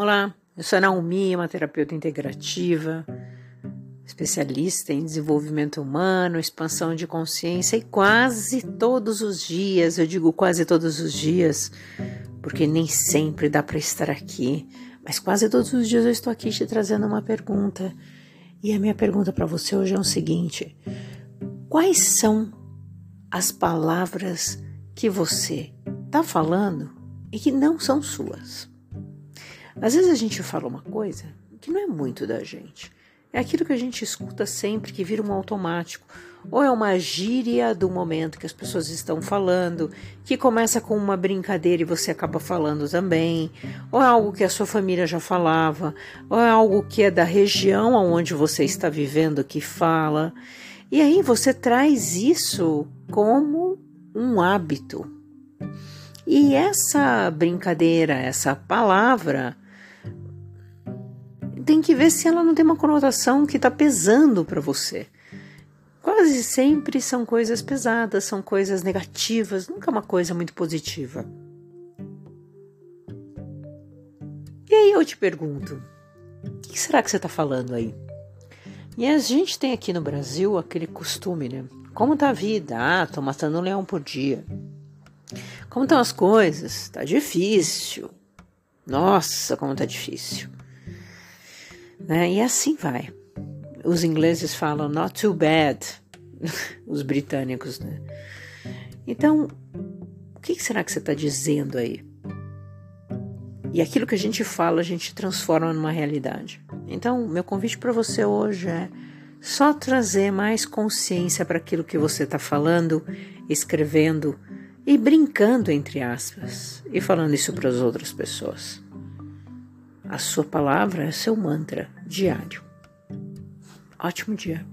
Olá, eu sou a Naomi, uma terapeuta integrativa, especialista em desenvolvimento humano, expansão de consciência e quase todos os dias, eu digo quase todos os dias, porque nem sempre dá para estar aqui, mas quase todos os dias eu estou aqui te trazendo uma pergunta. E a minha pergunta para você hoje é o seguinte: quais são as palavras que você está falando e que não são suas? Às vezes a gente fala uma coisa que não é muito da gente. É aquilo que a gente escuta sempre, que vira um automático. Ou é uma gíria do momento que as pessoas estão falando, que começa com uma brincadeira e você acaba falando também. Ou é algo que a sua família já falava. Ou é algo que é da região onde você está vivendo que fala. E aí você traz isso como um hábito. E essa brincadeira, essa palavra, tem que ver se ela não tem uma conotação que está pesando para você. Quase sempre são coisas pesadas, são coisas negativas, nunca uma coisa muito positiva. E aí eu te pergunto, o que será que você está falando aí? E a gente tem aqui no Brasil aquele costume, né? Como tá a vida? Ah, tô matando um leão por dia. Como estão as coisas? Tá difícil. Nossa, como tá difícil. Né? E assim vai. Os ingleses falam not too bad, os britânicos, né? Então, o que será que você está dizendo aí? E aquilo que a gente fala, a gente transforma numa realidade. Então, meu convite para você hoje é só trazer mais consciência para aquilo que você está falando, escrevendo e brincando, entre aspas, e falando isso para as outras pessoas. A sua palavra é seu mantra diário. Ótimo dia.